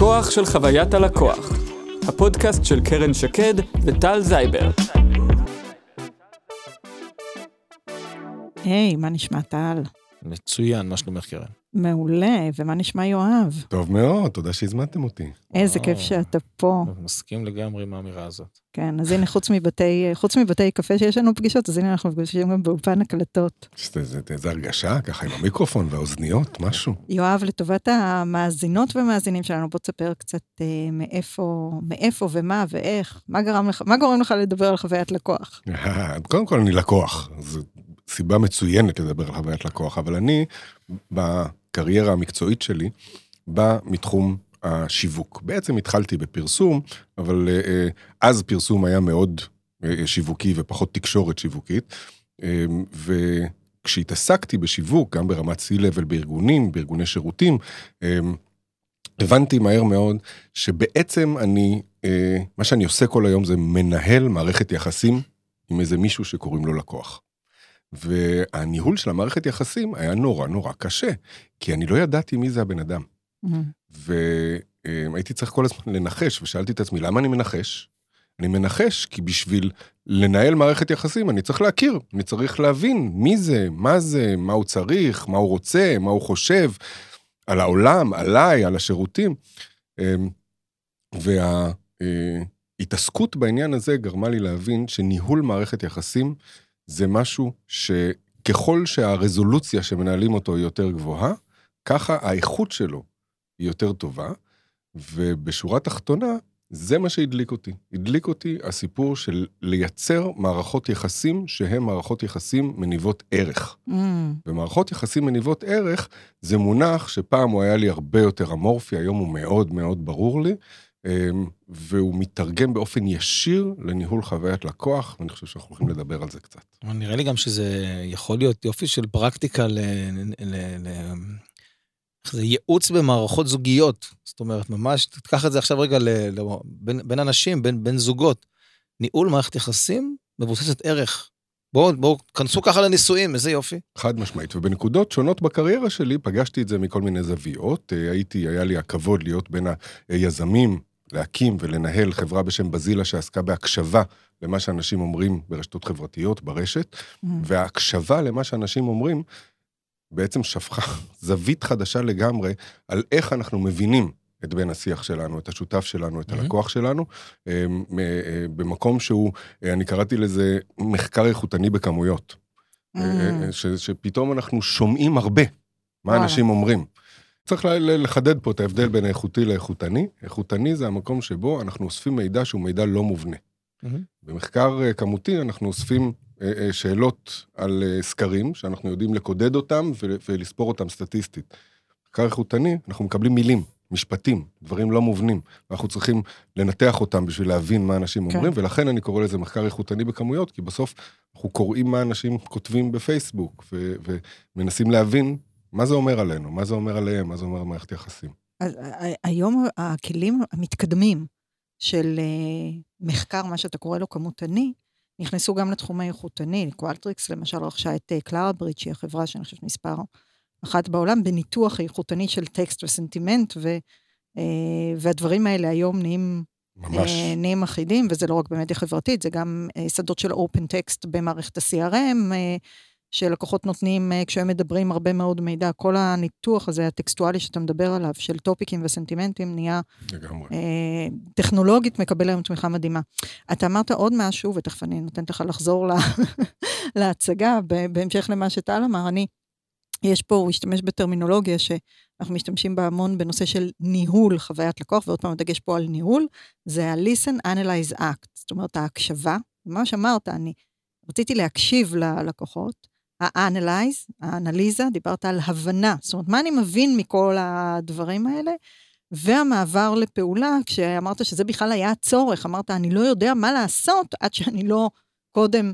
הכוח של חוויית הלקוח, הפודקאסט של קרן שקד וטל זייבר. היי, מה נשמע טל? מצוין, מה שלומך קרן? מעולה, ומה נשמע יואב? טוב מאוד, תודה שהזמנתם אותי. איזה וואו. כיף שאתה פה. מסכים לגמרי עם האמירה הזאת. כן, אז הנה, חוץ מבתי, חוץ מבתי קפה שיש לנו פגישות, אז הנה אנחנו פגשים גם באולפן הקלטות. זה, זה, זה הרגשה, ככה עם המיקרופון והאוזניות, משהו. יואב, לטובת המאזינות ומאזינים שלנו, בוא תספר קצת אה, מאיפה, מאיפה ומה ואיך, מה גרם לך, מה גורם לך לדבר על חוויית לקוח? קודם כל אני לקוח, זו סיבה מצוינת לדבר על חוויית לקוח, אבל אני, בקריירה המקצועית שלי, בא מתחום השיווק. בעצם התחלתי בפרסום, אבל אה, אה, אז פרסום היה מאוד אה, שיווקי ופחות תקשורת שיווקית. אה, וכשהתעסקתי בשיווק, גם ברמת C-Level בארגונים, בארגוני שירותים, אה, הבנתי מהר מאוד שבעצם אני, מה שאני עושה כל היום זה מנהל מערכת יחסים עם איזה מישהו שקוראים לו לקוח. והניהול של המערכת יחסים היה נורא נורא קשה, כי אני לא ידעתי מי זה הבן אדם. והייתי צריך כל הזמן לנחש, ושאלתי את עצמי, למה אני מנחש? אני מנחש כי בשביל לנהל מערכת יחסים אני צריך להכיר, אני צריך להבין מי זה, מה זה, מה הוא צריך, מה הוא רוצה, מה הוא חושב, על העולם, עליי, על השירותים. וההתעסקות בעניין הזה גרמה לי להבין שניהול מערכת יחסים זה משהו שככל שהרזולוציה שמנהלים אותו היא יותר גבוהה, ככה האיכות שלו היא יותר טובה, ובשורה תחתונה, זה מה שהדליק אותי. הדליק אותי הסיפור של לייצר מערכות יחסים שהן מערכות יחסים מניבות ערך. Mm, ומערכות יחסים מניבות ערך זה מונח שפעם הוא היה לי הרבה יותר אמורפי, היום הוא מאוד מאוד ברור לי, והוא מתרגם באופן ישיר לניהול חוויית לקוח, ואני חושב שאנחנו הולכים לדבר על זה קצת. נראה לי גם שזה יכול להיות יופי של פרקטיקה ל... ל... ל... זה ייעוץ במערכות זוגיות. זאת אומרת, ממש, תיקח את זה עכשיו רגע ל... ל... בין, בין אנשים, בין, בין זוגות. ניהול מערכת יחסים מבוססת ערך. בואו, בואו, כנסו ככה לנישואים, איזה יופי. חד משמעית, ובנקודות שונות בקריירה שלי פגשתי את זה מכל מיני זוויות. אה, הייתי, היה לי הכבוד להיות בין היזמים, להקים ולנהל חברה בשם בזילה שעסקה בהקשבה למה שאנשים אומרים ברשתות חברתיות, ברשת, mm. וההקשבה למה שאנשים אומרים בעצם שפכה זווית חדשה לגמרי על איך אנחנו מבינים את בן השיח שלנו, את השותף שלנו, את Mhm. הלקוח שלנו, אה, מ- אה, במקום שהוא, אה, אני קראתי לזה מחקר איכותני בכמויות. Mm. ש, שפתאום אנחנו שומעים הרבה מה. אנשים אומרים. צריך לחדד פה את ההבדל בין האיכותי לאיכותני. איכותני זה המקום שבו אנחנו אוספים מידע שהוא מידע לא מובנה. במחקר אה, כמותי אנחנו אוספים אה, אה, שאלות על סקרים, שאנחנו יודעים לקודד אותם ול- ולספור אותם סטטיסטית. מחקר איכותני, אנחנו מקבלים מילים, משפטים, דברים לא מובנים, ואנחנו צריכים לנתח אותם בשביל להבין מה אנשים כן. אומרים, ולכן אני קורא לזה מחקר איכותני בכמויות, כי בסוף אנחנו קוראים מה אנשים כותבים בפייסבוק, ו- ומנסים להבין מה זה אומר עלינו, מה זה אומר עליהם, מה זה אומר על מערכת יחסים. אז ה- ה- היום הכלים המתקדמים של אה, מחקר, מה שאתה קורא לו כמותני, נכנסו גם לתחום האיכותני. Qualtrics למשל רכשה את אה, Clarabridge, שהיא החברה שאני חושבת מספר אחת בעולם, בניתוח איכותני של טקסט וסנטימנט, ו, אה, והדברים האלה היום נהיים, ממש. אה, נהיים אחידים, וזה לא רק במדיה חברתית, זה גם אה, שדות של open text במערכת ה-CRM, אה, שלקוחות נותנים אה, כשהם מדברים הרבה מאוד מידע. כל הניתוח הזה, הטקסטואלי שאתה מדבר עליו, של טופיקים וסנטימנטים, נהיה לגמרי. אה, טכנולוגית מקבל היום תמיכה מדהימה. אתה אמרת עוד משהו, ותכף אני נותנת לך לחזור לה, להצגה, בהמשך למה שטל אמר, אני, יש פה, הוא השתמש בטרמינולוגיה שאנחנו משתמשים בה המון בנושא של ניהול חוויית לקוח, ועוד פעם הדגש פה על ניהול, זה ה-listen, analyze, act, זאת אומרת ההקשבה, מה שאמרת, אני רציתי להקשיב ללקוחות, ה-analyze, האנליזה, דיברת על הבנה, זאת אומרת, מה אני מבין מכל הדברים האלה, והמעבר לפעולה, כשאמרת שזה בכלל היה הצורך, אמרת, אני לא יודע מה לעשות עד שאני לא קודם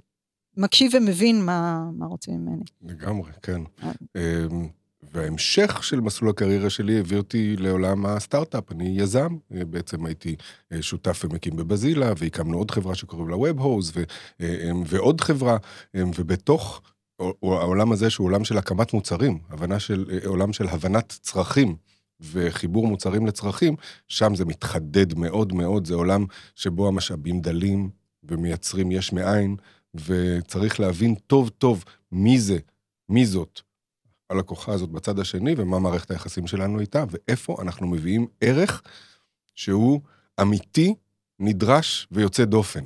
מקשיב ומבין מה, מה רוצים ממני. לגמרי, כן. אה. אמ, וההמשך של מסלול הקריירה שלי הביא אותי לעולם הסטארט-אפ. אני יזם, אה, בעצם הייתי אה, שותף ומקים בבזילה, והקמנו עוד חברה שקוראים לה Web-Hose, ו- אמ, ועוד חברה, אמ, ובתוך העולם הזה, שהוא עולם של הקמת מוצרים, הבנה של, אה, עולם של הבנת צרכים וחיבור מוצרים לצרכים, שם זה מתחדד מאוד מאוד, זה עולם שבו המשאבים דלים ומייצרים יש מאין, וצריך להבין טוב טוב מי זה, מי זאת הלקוחה הזאת בצד השני, ומה מערכת היחסים שלנו איתה, ואיפה אנחנו מביאים ערך שהוא אמיתי, נדרש ויוצא דופן.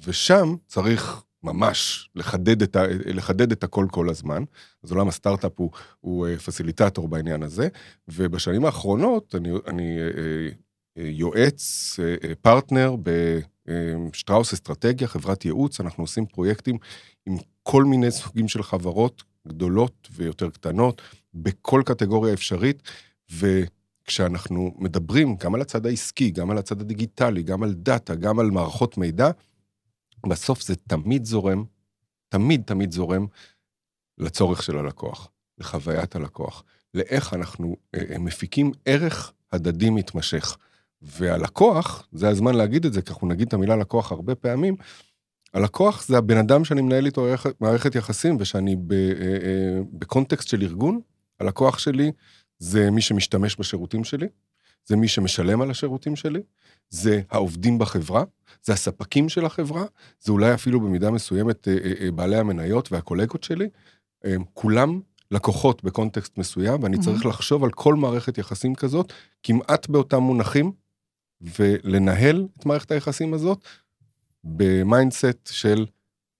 ושם צריך ממש לחדד את, ה, לחדד את הכל כל הזמן. אז עולם הסטארט-אפ הוא, הוא אה, facilitator בעניין הזה, ובשנים האחרונות אני, אני אה, אה, יועץ, פרטנר בשטראוס אסטרטגיה, חברת ייעוץ, אנחנו עושים פרויקטים עם כל מיני סוגים של חברות, גדולות ויותר קטנות, בכל קטגוריה אפשרית, וכשאנחנו מדברים גם על הצד העסקי, גם על הצד הדיגיטלי, גם על דאטה, גם על מערכות מידע, בסוף זה תמיד זורם, תמיד תמיד זורם לצורך של הלקוח, לחוויית הלקוח, לאיך אנחנו אה, אה, מפיקים ערך הדדי מתמשך. והלקוח, זה הזמן להגיד את זה, כי אנחנו נגיד את המילה לקוח הרבה פעמים, הלקוח זה הבן אדם שאני מנהל איתו מערכת יחסים, ושאני ב, אה, בקונטקסט של ארגון, הלקוח שלי זה מי שמשתמש בשירותים שלי, זה מי שמשלם על השירותים שלי, זה העובדים בחברה, זה הספקים של החברה, זה אולי אפילו במידה מסוימת אה, אה, אה, בעלי המניות והקולגות שלי, כולם לקוחות בקונטקסט מסוים, ואני mm-hmm. צריך לחשוב על כל מערכת יחסים כזאת, כמעט באותם מונחים, ולנהל את מערכת היחסים הזאת ב mindset של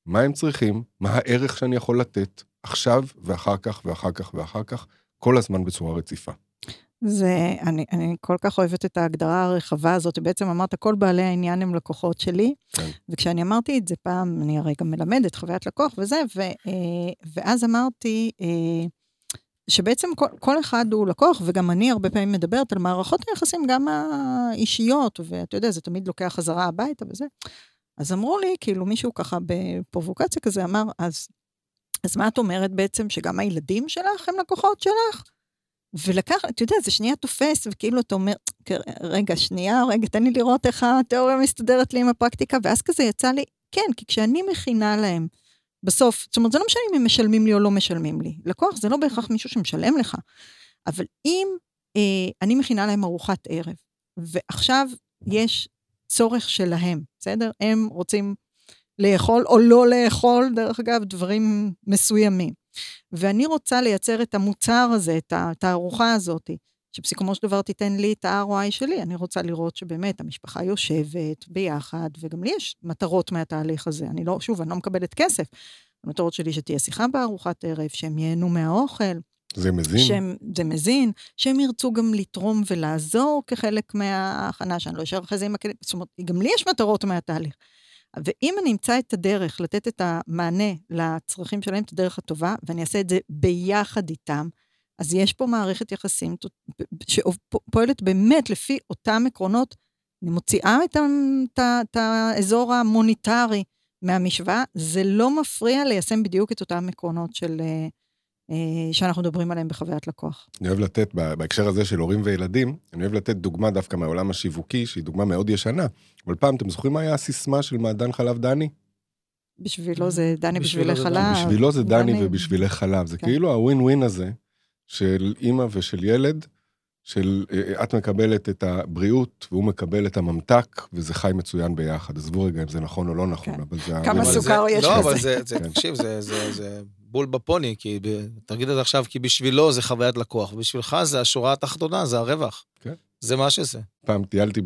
מה הם צריכים, מה הערך שאני יכול לתת עכשיו ואחר כך ואחר כך ואחר כך, כל הזמן בצורה רציפה. זה, אני, אני כל כך אוהבת את ההגדרה הרחבה הזאת, בעצם אמרת, כל בעלי העניין הם לקוחות שלי, כן. וכשאני אמרתי את זה פעם, אני הרי גם מלמדת חוויית לקוח וזה, ו, אה, ואז אמרתי, אה, שבעצם כל, כל אחד הוא לקוח, וגם אני הרבה פעמים מדברת על מערכות היחסים, גם האישיות, ואתה יודע, זה תמיד לוקח חזרה הביתה וזה. אז אמרו לי, כאילו מישהו ככה בפרובוקציה כזה אמר, אז, אז מה את אומרת בעצם, שגם הילדים שלך הם לקוחות שלך? ולקח, אתה יודע, זה שנייה תופס, וכאילו אתה אומר, רגע, שנייה, רגע, תן לי לראות איך התיאוריה מסתדרת לי עם הפרקטיקה, ואז כזה יצא לי, כן, כי כשאני מכינה להם, בסוף, זאת אומרת, זה לא משנה אם הם משלמים לי או לא משלמים לי. לקוח זה לא בהכרח מישהו שמשלם לך, אבל אם אה, אני מכינה להם ארוחת ערב, ועכשיו יש צורך שלהם, בסדר? הם רוצים לאכול או לא לאכול, דרך אגב, דברים מסוימים. ואני רוצה לייצר את המוצר הזה, את התערוכה הזאת, שבסיכומו של דבר תיתן לי את ה-ROI שלי. אני רוצה לראות שבאמת המשפחה יושבת ביחד, וגם לי יש מטרות מהתהליך הזה. אני לא, שוב, אני לא מקבלת כסף. המטרות שלי שתהיה שיחה בארוחת ערב, שהם ייהנו מהאוכל. זה מזין. שהם, זה מזין, שהם ירצו גם לתרום ולעזור כחלק מההכנה, שאני לא אשאר אחרי זה עם הכלים, זאת אומרת, גם לי יש מטרות מהתהליך. ואם אני אמצא את הדרך לתת את המענה לצרכים שלהם, את הדרך הטובה, ואני אעשה את זה ביחד איתם, אז יש פה מערכת יחסים שפועלת באמת לפי אותם עקרונות. אני מוציאה את, האזור המוניטרי מהמשוואה, זה לא מפריע ליישם בדיוק את אותם עקרונות של, אה, שאנחנו מדברים עליהם בחוויית לקוח. אני אוהב לתת, בהקשר הזה של הורים וילדים, אני אוהב לתת דוגמה דווקא מהעולם השיווקי, שהיא דוגמה מאוד ישנה. אבל פעם, אתם זוכרים מה היה הסיסמה של מעדן חלב דני? בשבילו זה דני בשבילי חלב. בשבילו זה דני ובשבילי חלב. זה כן. כאילו הווין ווין הזה של אימא ושל ילד, של אה, את מקבלת את הבריאות והוא מקבל את הממתק, וזה חי מצוין ביחד. עזבו רגע אם זה נכון או לא נכון, כן. אבל זה... כמה סוכר יש בזה. לא, אבל זה, תקשיב, זה בול בפוני, כי תגיד את זה עכשיו, כי בשבילו זה חוויית לקוח, ובשבילך זה השורה התחתונה, זה הרווח. כן. זה מה שזה. פעם טיילתי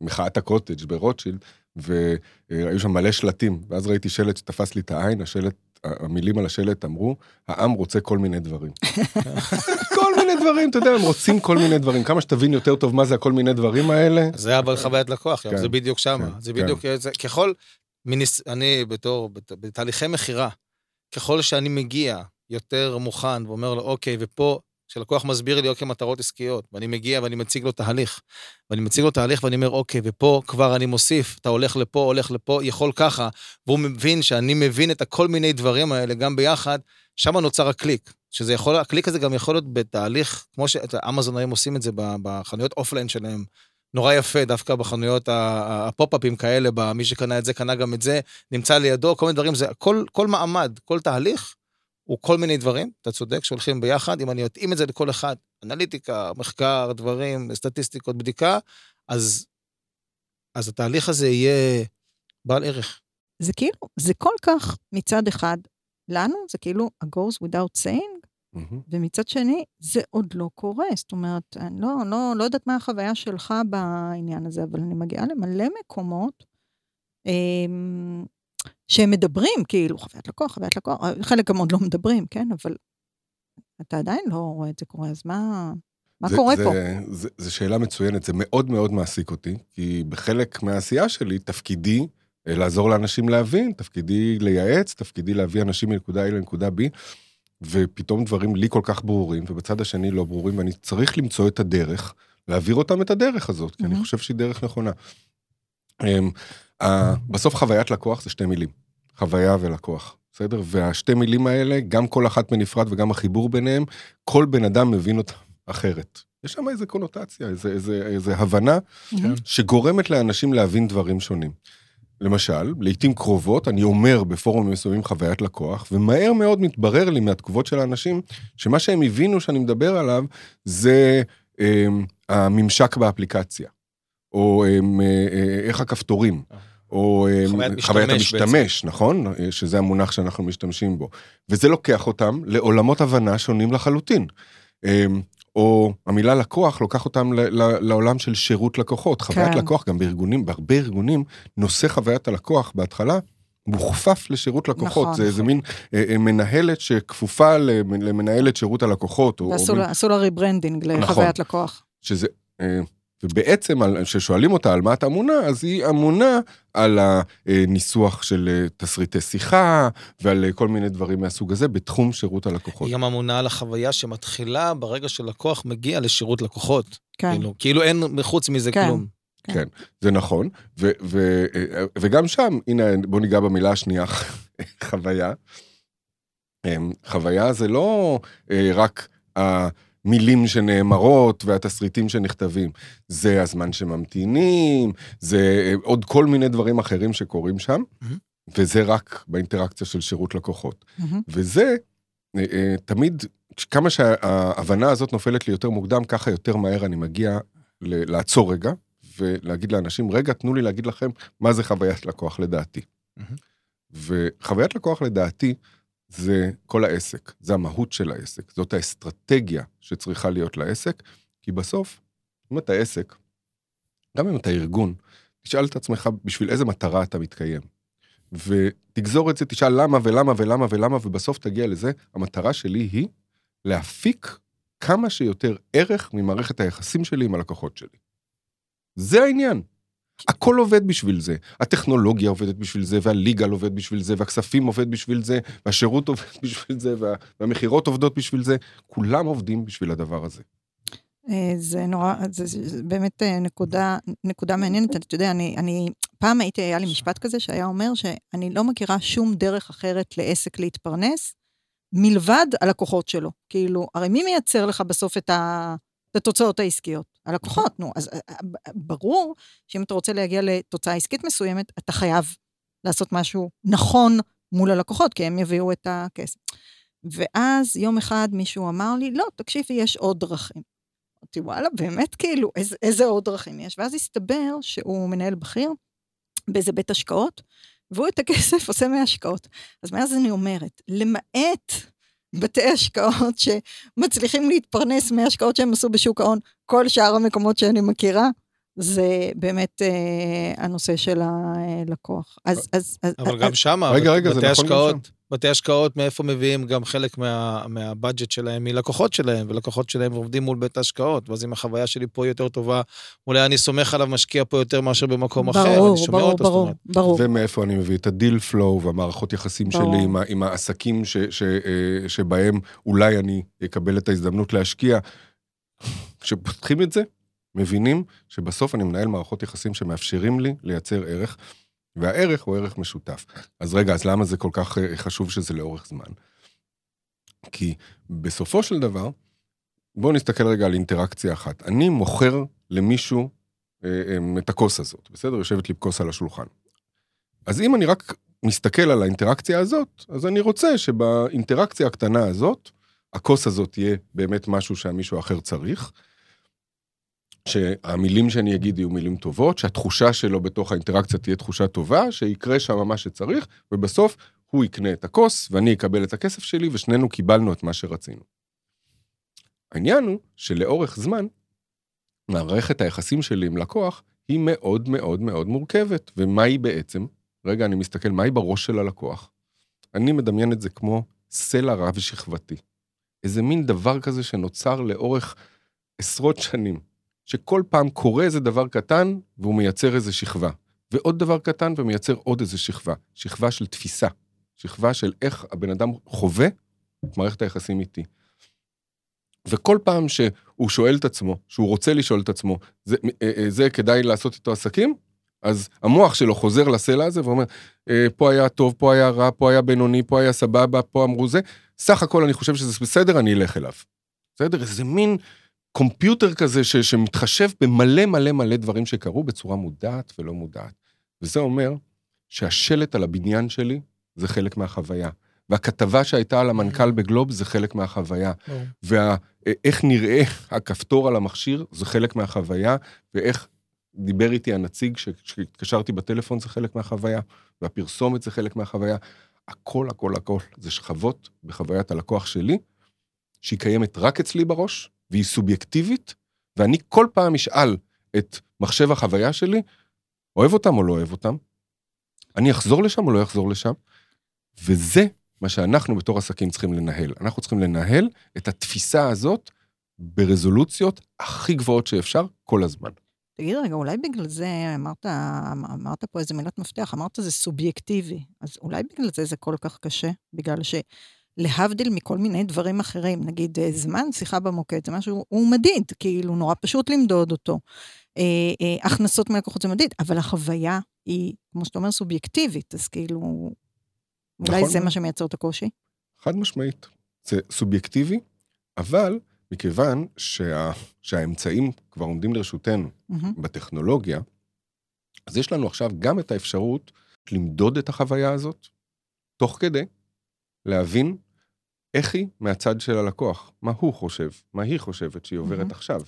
במחאת הקוטג' ברוטשילד, והיו שם מלא שלטים, ואז ראיתי שלט שתפס לי את העין, השלט, המילים על השלט אמרו, העם רוצה כל מיני דברים. כל מיני דברים, אתה יודע, הם רוצים כל מיני דברים. כמה שתבין יותר טוב מה זה הכל מיני דברים האלה. זה אבל חוויית לקוח, כן, זה בדיוק שמה. כן, זה בדיוק, כן. זה, ככל, מניס, אני בתור, בתהליכי מכירה, ככל שאני מגיע יותר מוכן ואומר לו, אוקיי, ופה, כשלקוח מסביר לי, אוקיי, מטרות עסקיות, ואני מגיע ואני מציג לו תהליך, ואני מציג לו תהליך ואני אומר, אוקיי, ופה כבר אני מוסיף, אתה הולך לפה, הולך לפה, יכול ככה, והוא מבין שאני מבין את הכל מיני דברים האלה גם ביחד, שם נוצר הקליק. שזה יכול, הקליק הזה גם יכול להיות בתהליך, כמו שאמזון היום עושים את זה בחנויות offline שלהם, נורא יפה, דווקא בחנויות הפופ-אפים כאלה, מי שקנה את זה, קנה גם את זה, נמצא לידו, כל מיני דברים, זה כל, כל מעמד, כל תהליך, הוא כל מיני דברים, אתה צודק, שהולכים ביחד, אם אני אתאים את זה לכל אחד, אנליטיקה, מחקר, דברים, סטטיסטיקות, בדיקה, אז, אז התהליך הזה יהיה בעל ערך. זה כאילו, זה כל כך מצד אחד, לנו זה כאילו a goes without saying, מהמם. ומצד שני, זה עוד לא קורה. זאת אומרת, אני לא, לא, לא יודעת מה החוויה שלך בעניין הזה, אבל אני מגיעה למלא מקומות אמ, שהם מדברים, כאילו, חוויית לקוח, חוויית לקוח, חלק גם עוד לא מדברים, כן? אבל אתה עדיין לא רואה את זה קורה, אז מה, מה זה- קורה זה- פה? זו שאלה מצוינת, זה מאוד מאוד מעסיק אותי, כי בחלק מהעשייה שלי, תפקידי אה, לעזור לאנשים להבין, תפקידי לייעץ, תפקידי להביא אנשים מנקודה A לנקודה B, ופתאום דברים לי כל כך ברורים, ובצד השני לא ברורים, ואני צריך למצוא את הדרך, להעביר אותם את הדרך הזאת, כי אני מהמם. חושב שהיא דרך נכונה. אמ, בסוף חוויית לקוח זה שתי מילים, חוויה ולקוח, בסדר? והשתי מילים האלה, גם כל אחת בנפרד וגם החיבור ביניהם, כל בן אדם מבין אותם אחרת. יש שם איזה קונוטציה, איזה, איזה, איזה הבנה מהמם. שגורמת לאנשים להבין דברים שונים. למשל, לעיתים קרובות אני אומר בפורומים מסוימים חוויית לקוח, ומהר מאוד מתברר לי מהתגובות של האנשים, שמה שהם הבינו שאני מדבר עליו זה אה, הממשק באפליקציה, או אה, אה, איך הכפתורים, או אה, חוויית חוויית משתמש המשתמש, נכון? אה, שזה המונח שאנחנו משתמשים בו. וזה לוקח אותם לעולמות הבנה שונים לחלוטין. או המילה לקוח לוקח אותם ל- ל- לעולם של שירות לקוחות. חוויית כן. לקוח, גם בארגונים, בהרבה ארגונים, נושא חוויית הלקוח בהתחלה מוכפף לשירות לקוחות. נכון, זה איזה נכון. מין אה, אה, מנהלת שכפופה למ- למנהלת שירות הלקוחות. או- או ועשו מין- לה- עשו לה rebranding נכון. לחוויית לקוח. שזה, אה, ובעצם כששואלים אותה על מה את אמונה, אז היא אמונה על הניסוח של אה, תסריטי שיחה ועל אה, כל מיני דברים מהסוג הזה בתחום שירות הלקוחות. היא גם אמונה על החוויה שמתחילה ברגע שלקוח מגיע לשירות לקוחות. כן. כאילו, כאילו אין מחוץ מזה כן. כלום. זה נכון, ו, ו, אה, וגם שם, הנה בוא ניגע במילה השנייה, חוויה. אה, חוויה זה לא רק המילים שנאמרות והתסריטים שנכתבים, זה הזמן שממתינים, זה אה, עוד כל מיני דברים אחרים שקורים שם, מהמם. וזה רק באינטראקציה של שירות לקוחות. מהמם. וזה אה, אה, תמיד, כמה שההבנה הזאת נופלת לי יותר מוקדם, ככה יותר מהר אני מגיע ל- לעצור רגע, ולהגיד לאנשים, רגע, תנו לי להגיד לכם מה זה חוויית לקוח לדעתי. מהמם. וחוויית לקוח לדעתי זה כל העסק, זה המהות של העסק, זאת האסטרטגיה שצריכה להיות לעסק, כי בסוף, אם אתה עסק, גם אם אתה ארגון, תשאל את עצמך בשביל איזה מטרה אתה מתקיים. ותגזור את זה, תשאל למה ולמה ולמה ולמה, ובסוף תגיע לזה, המטרה שלי היא להפיק כמה שיותר ערך ממערכת היחסים שלי עם הלקוחות שלי. זה העניין. הכל עובד בשביל זה. הטכנולוגיה עובדת בשביל זה, והליגל עובד בשביל זה, והכספים עובד בשביל זה, והשירות עובד בשביל זה, וה- והמכירות עובדות בשביל זה. כולם עובדים בשביל הדבר הזה. אה, זה נורא, זה, זה, זה באמת אה, נקודה, נקודה מעניינת. אתה יודע, אני, אני, פעם הייתי, היה לי משפט כזה שהיה אומר שאני לא מכירה שום דרך אחרת לעסק להתפרנס, מלבד הלקוחות שלו. כאילו, הרי מי מייצר לך בסוף את, ה, את התוצאות העסקיות? הלקוחות, נו. אז אה, אה, ברור שאם אתה רוצה להגיע לתוצאה עסקית מסוימת, אתה חייב לעשות משהו נכון מול הלקוחות, כי הם יביאו את הכסף. ואז יום אחד מישהו אמר לי, לא, תקשיבי, יש עוד דרכים. אמרתי, וואלה, באמת, כאילו, איזה, איזה עוד דרכים יש? ואז הסתבר שהוא מנהל בכיר באיזה בית השקעות, והוא את הכסף עושה מהשקעות. אז מאז אני אומרת, למעט בתי השקעות שמצליחים להתפרנס מהשקעות שהם עשו בשוק ההון, כל שאר המקומות שאני מכירה, זה באמת אה, הנושא של הלקוח. אז, אז, אז, אבל אז, גם שם, רגע, רגע, בתי נכון השקעות, בתי השקעות, מאיפה מביאים גם חלק מה, מהבאג'ט שלהם מלקוחות שלהם, ולקוחות שלהם עובדים מול בית ההשקעות, ואז אם החוויה שלי פה יותר טובה, אולי אני סומך עליו משקיע פה יותר מאשר במקום אחר, ברור, אני שומע ברור, אותו, זאת ברור, אומרת. ברור. ומאיפה אני מביא את ה deal flow והמערכות יחסים ברור. שלי עם, עם העסקים ש, ש, אה, שבהם אולי אני אקבל את ההזדמנות להשקיע. כשפותחים את זה, מבינים שבסוף אני מנהל מערכות יחסים שמאפשרים לי לייצר ערך, והערך הוא ערך משותף. אז רגע, אז למה זה כל כך אה, חשוב שזה לאורך זמן? כי בסופו של דבר, בואו נסתכל רגע על אינטראקציה אחת. אני מוכר למישהו אה, אה, את הכוס הזאת, בסדר? יושבת לי כוס על השולחן. אז אם אני רק מסתכל על האינטראקציה הזאת, אז אני רוצה שבאינטראקציה הקטנה הזאת, שהכוס הזאת תהיה באמת משהו שהמישהו אחר צריך, שהמילים שאני אגיד יהיו מילים טובות, שהתחושה שלו בתוך האינטראקציה תהיה תחושה טובה, שיקרה שם מה שצריך, ובסוף הוא יקנה את הכוס ואני אקבל את הכסף שלי, ושנינו קיבלנו את מה שרצינו. העניין הוא שלאורך זמן, מערכת היחסים שלי עם לקוח היא מאוד מאוד מאוד מורכבת. ומה היא בעצם? רגע, אני מסתכל, מה היא בראש של הלקוח? אני מדמיין את זה כמו סלע רב-שכבתי. איזה מין דבר כזה שנוצר לאורך עשרות שנים, שכל פעם קורה איזה דבר קטן והוא מייצר איזה שכבה, ועוד דבר קטן ומייצר עוד איזה שכבה, שכבה של תפיסה, שכבה של איך הבן אדם חווה את מערכת היחסים איתי. וכל פעם שהוא שואל את עצמו, שהוא רוצה לשאול את עצמו, זה, אה, אה, זה כדאי לעשות איתו עסקים? אז המוח שלו חוזר לסלע הזה ואומר, אה, פה היה טוב, פה היה רע, פה היה בינוני, פה היה סבבה, פה אמרו זה, סך הכל אני חושב שזה בסדר, אני אלך אליו. בסדר? איזה מין קומפיוטר כזה ש, שמתחשב במלא מלא מלא דברים שקרו בצורה מודעת ולא מודעת. וזה אומר שהשלט על הבניין שלי זה חלק מהחוויה. והכתבה שהייתה על המנכ"ל בגלוב זה חלק מהחוויה. ואיך נראה הכפתור על המכשיר זה חלק מהחוויה, ואיך דיבר איתי הנציג כשהתקשרתי בטלפון זה חלק מהחוויה, והפרסומת זה חלק מהחוויה. הכל, הכל, הכל. זה שכבות בחוויית הלקוח שלי, שהיא קיימת רק אצלי בראש, והיא סובייקטיבית, ואני כל פעם אשאל את מחשב החוויה שלי, אוהב אותם או לא אוהב אותם? אני אחזור לשם או לא אחזור לשם? וזה מה שאנחנו בתור עסקים צריכים לנהל. אנחנו צריכים לנהל את התפיסה הזאת ברזולוציות הכי גבוהות שאפשר כל הזמן. תגיד רגע, אולי בגלל זה אמרת, אמרת פה איזה מילת מפתח, אמרת זה סובייקטיבי. אז אולי בגלל זה זה כל כך קשה? בגלל שלהבדיל מכל מיני דברים אחרים, נגיד אה, זמן שיחה במוקד, זה משהו, הוא מדיד, כאילו נורא פשוט למדוד אותו. אה, אה, הכנסות מלקוחות זה מדיד, אבל החוויה היא, כמו שאתה אומר, סובייקטיבית, אז כאילו, אולי נכון. זה מה שמייצר את הקושי? חד משמעית. זה סובייקטיבי, אבל מכיוון שה, שהאמצעים כבר עומדים לרשותנו mm-hmm. בטכנולוגיה, אז יש לנו עכשיו גם את האפשרות למדוד את החוויה הזאת, תוך כדי להבין איך היא מהצד של הלקוח, מה הוא חושב, מה היא חושבת שהיא עוברת mm-hmm. עכשיו.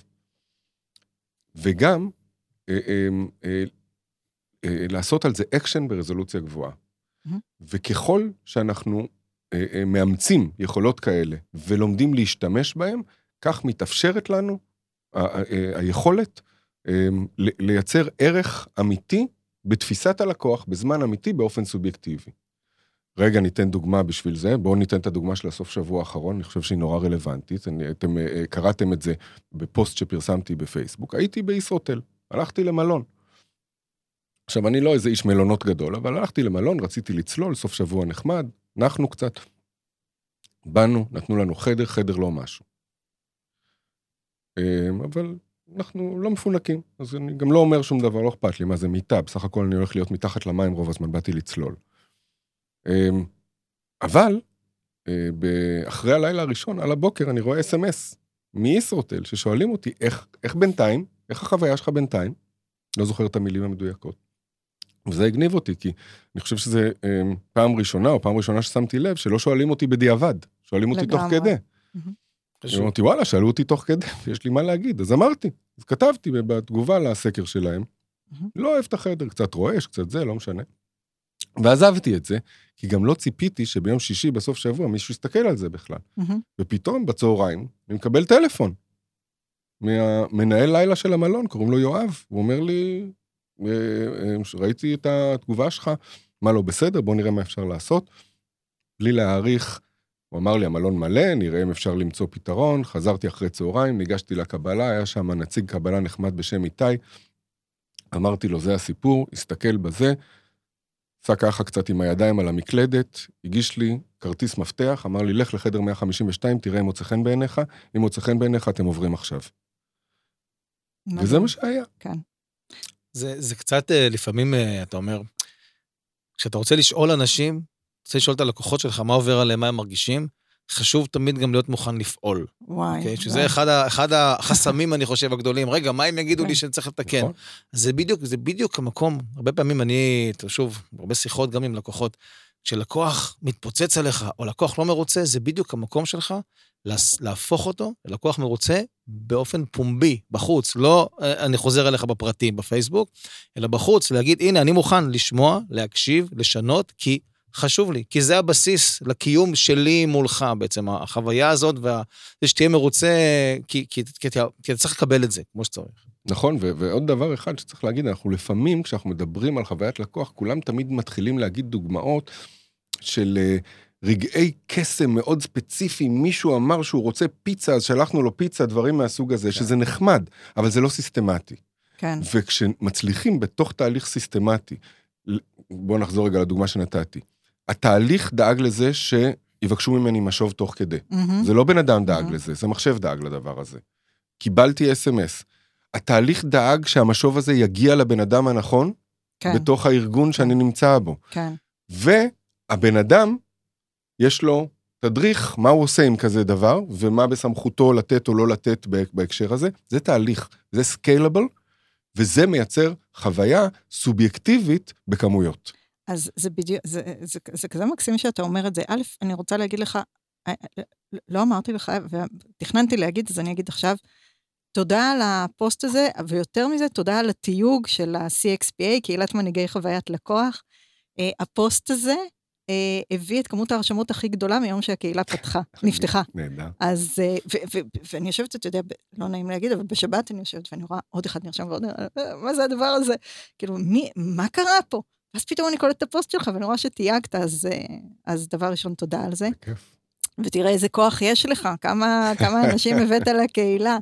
וגם אה, אה, אה, אה, לעשות על זה אקשן ברזולוציה גבוהה. Mm-hmm. וככל שאנחנו אה, אה, מאמצים יכולות כאלה ולומדים להשתמש בהן, כך מתאפשרת לנו ה- ה- ה- היכולת אה, לייצר ערך אמיתי בתפיסת הלקוח בזמן אמיתי באופן סובייקטיבי. רגע, ניתן דוגמה בשביל זה. בואו ניתן את הדוגמה של הסוף שבוע האחרון, אני חושב שהיא נורא רלוונטית. אני, אתם אה, קראתם את זה בפוסט שפרסמתי בפייסבוק. הייתי בישרוטל, הלכתי למלון. עכשיו, אני לא איזה איש מלונות גדול, אבל הלכתי למלון, רציתי לצלול, סוף שבוע נחמד, נחנו קצת. באנו, נתנו לנו חדר, חדר לא משהו. אמ, אבל אנחנו לא מפונקים, אז אני גם לא אומר שום דבר, לא אכפת לי, מה זה מיטה, בסך הכל אני הולך להיות מתחת למים רוב הזמן, באתי לצלול. אמ, אבל, אה, אחרי הלילה הראשון, על הבוקר, אני רואה אס.אם.אס מישרוטל, ששואלים אותי, איך, איך בינתיים, איך החוויה שלך בינתיים? לא זוכר את המילים המדויקות. וזה הגניב אותי, כי אני חושב שזה אה, פעם ראשונה, או פעם ראשונה ששמתי לב, שלא שואלים אותי בדיעבד, שואלים אותי תוך כדי. אמרתי, וואלה, שאלו אותי תוך כדי, יש לי מה להגיד, אז אמרתי. אז כתבתי בתגובה לסקר שלהם, לא אוהב את החדר, קצת רועש, קצת זה, לא משנה. ועזבתי את זה, כי גם לא ציפיתי שביום שישי, בסוף שבוע, מישהו יסתכל על זה בכלל. ופתאום, בצהריים, אני מקבל טלפון מהמנהל לילה של המלון, קוראים לו יואב, הוא אומר לי, אה, ראיתי את התגובה שלך, מה לא בסדר, בוא נראה מה אפשר לעשות. בלי להעריך, הוא אמר לי, המלון מלא, נראה אם אפשר למצוא פתרון. חזרתי אחרי צהריים, ניגשתי לקבלה, היה שם נציג קבלה נחמד בשם איתי. אמרתי לו, זה הסיפור, הסתכל בזה, עשה ככה קצת עם הידיים על המקלדת, הגיש לי כרטיס מפתח, אמר לי, לך לחדר 152, תראה אם מוצא חן בעיניך, אם מוצא חן בעיניך, אתם עוברים עכשיו. וזה מה שהיה. כן. זה, זה קצת אה, לפעמים, אה, אתה אומר, כשאתה רוצה לשאול אנשים, רוצה לשאול את הלקוחות שלך מה עובר עליהם, מה הם מרגישים, חשוב תמיד גם להיות מוכן לפעול. וואי. אוקיי? שזה וואי. אחד, ה, אחד החסמים, אני חושב, הגדולים. רגע, מה אם יגידו כן. לי שאני צריך לתקן? נכון. זה בדיוק, זה בדיוק המקום. הרבה פעמים אני, שוב, הרבה שיחות גם עם לקוחות, כשלקוח מתפוצץ עליך, או לקוח לא מרוצה, זה בדיוק המקום שלך להפוך אותו ללקוח מרוצה באופן פומבי, בחוץ. לא אה, אני חוזר אליך בפרטים בפייסבוק, אלא בחוץ, להגיד, הנה, אני מוכן לשמוע, להקשיב, לשנות, כי חשוב לי, כי זה הבסיס לקיום שלי מולך בעצם, החוויה הזאת, וה... זה שתהיה מרוצה, כי, כי, כי, אתה- כי אתה צריך לקבל את זה כמו שצריך. נכון, ו- ועוד דבר אחד שצריך להגיד, אנחנו לפעמים, כשאנחנו מדברים על חוויית לקוח, כולם תמיד מתחילים להגיד דוגמאות של אה, רגעי קסם מאוד ספציפיים, מישהו אמר שהוא רוצה פיצה, אז שלחנו לו פיצה, דברים מהסוג הזה, שזה נחמד, אבל זה לא סיסטמטי. כן, וכשמצליחים בתוך תהליך סיסטמטי, בואו נחזור רגע לדוגמה שנתתי, התהליך דאג לזה שיבקשו ממני משוב תוך כדי. מהמם. זה לא בן אדם דאג Mhm. לזה, זה מחשב דאג לדבר הזה. קיבלתי אס.אם.אס. התהליך דאג שהמשוב הזה יגיע לבן אדם הנכון, כן, בתוך הארגון שאני נמצא בו. כן, והבן אדם, יש לו תדריך מה הוא עושה עם כזה דבר, ומה בסמכותו לתת או לא לתת בהק- בהקשר הזה. זה תהליך, זה סקיילבל, וזה מייצר חוויה סובייקטיבית בכמויות. אז זה בדיוק, זה, זה, זה כזה מקסים שאתה אומר את זה. א', אני רוצה להגיד לך, אה, אה, לא אמרתי לך, ותכננתי להגיד, אז אני אגיד עכשיו, תודה על הפוסט הזה, ויותר מזה, תודה על התיוג של ה-CXPA, קהילת מנהיגי חוויית לקוח. אה, הפוסט הזה אה, הביא את כמות ההרשמות הכי גדולה מיום שהקהילה פתחה, נפתחה. נהדר. אז, ו- ואני יושבת, אתה יודע, לא נעים להגיד, אבל בשבת אני יושבת ואני רואה עוד אחד נרשם ועוד, אה, מה זה הדבר הזה? כאילו, מי, מה קרה פה? ואז פתאום אני קולטת את הפוסט שלך ואני רואה שתייגת, אז, אה, אז דבר ראשון, תודה על זה. כיף. ותראה איזה כוח יש לך, כמה, כמה אנשים הבאת לקהילה.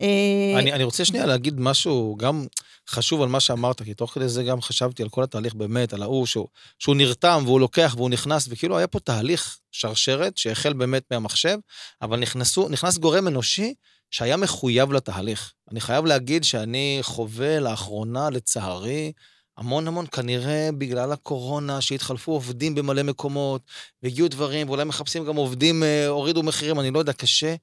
אה, אני, אני רוצה שנייה להגיד משהו גם חשוב על מה שאמרת, כי תוך כדי זה גם חשבתי על כל התהליך באמת, על ההוא שהוא, שהוא נרתם והוא לוקח והוא נכנס, וכאילו היה פה תהליך שרשרת שהחל באמת מהמחשב, אבל נכנסו, נכנס גורם אנושי שהיה מחויב לתהליך. אני חייב להגיד שאני חווה לאחרונה, לצערי, המון המון, כנראה בגלל הקורונה, שהתחלפו עובדים במלא מקומות, והגיעו דברים, ואולי מחפשים גם עובדים, אה, הורידו מחירים, אני לא יודע, קשה.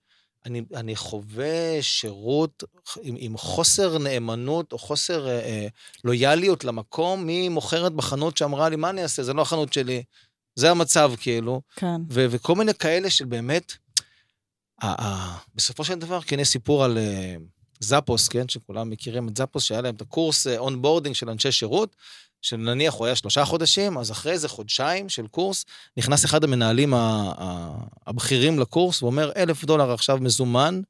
אני, אני חווה שירות עם, עם חוסר נאמנות או חוסר אה, אה, לויאליות למקום, מי מוכרת בחנות שאמרה לי, מה אני אעשה? זה לא החנות שלי. זה המצב, כאילו. כן, ו- וכל מיני כאלה של באמת, ה- ה- בסופו של דבר, כן, יש סיפור על אה, Zappos, כן, שכולם מכירים את Zappos, שהיה להם את הקורס onboarding של אנשי שירות, שנניח הוא היה שלושה חודשים, אז אחרי איזה חודשיים של קורס, נכנס אחד המנהלים הבכירים לקורס ואומר, אלף דולר עכשיו מזומן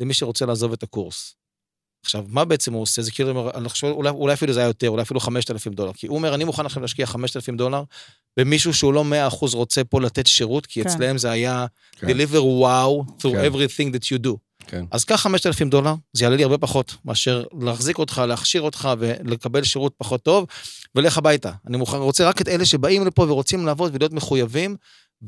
למי שרוצה לעזוב את הקורס. עכשיו, מה בעצם הוא עושה? זה כאילו, אני חושב, אולי, אולי אפילו זה היה יותר, אולי אפילו 5,000 דולר. כי הוא אומר, אני מוכן עכשיו להשקיע 5,000 דולר במישהו שהוא לא 100% רוצה פה לתת שירות, כי כן. אצלם זה היה כן. deliver wow through כן. everything that you do. כן. אז קח 5,000 דולר, זה יעלה לי הרבה פחות מאשר להחזיק אותך, להכשיר אותך ולקבל שירות פחות טוב, ולך הביתה. אני מוכן, רוצה רק את אלה שבאים לפה ורוצים לעבוד ולהיות מחויבים,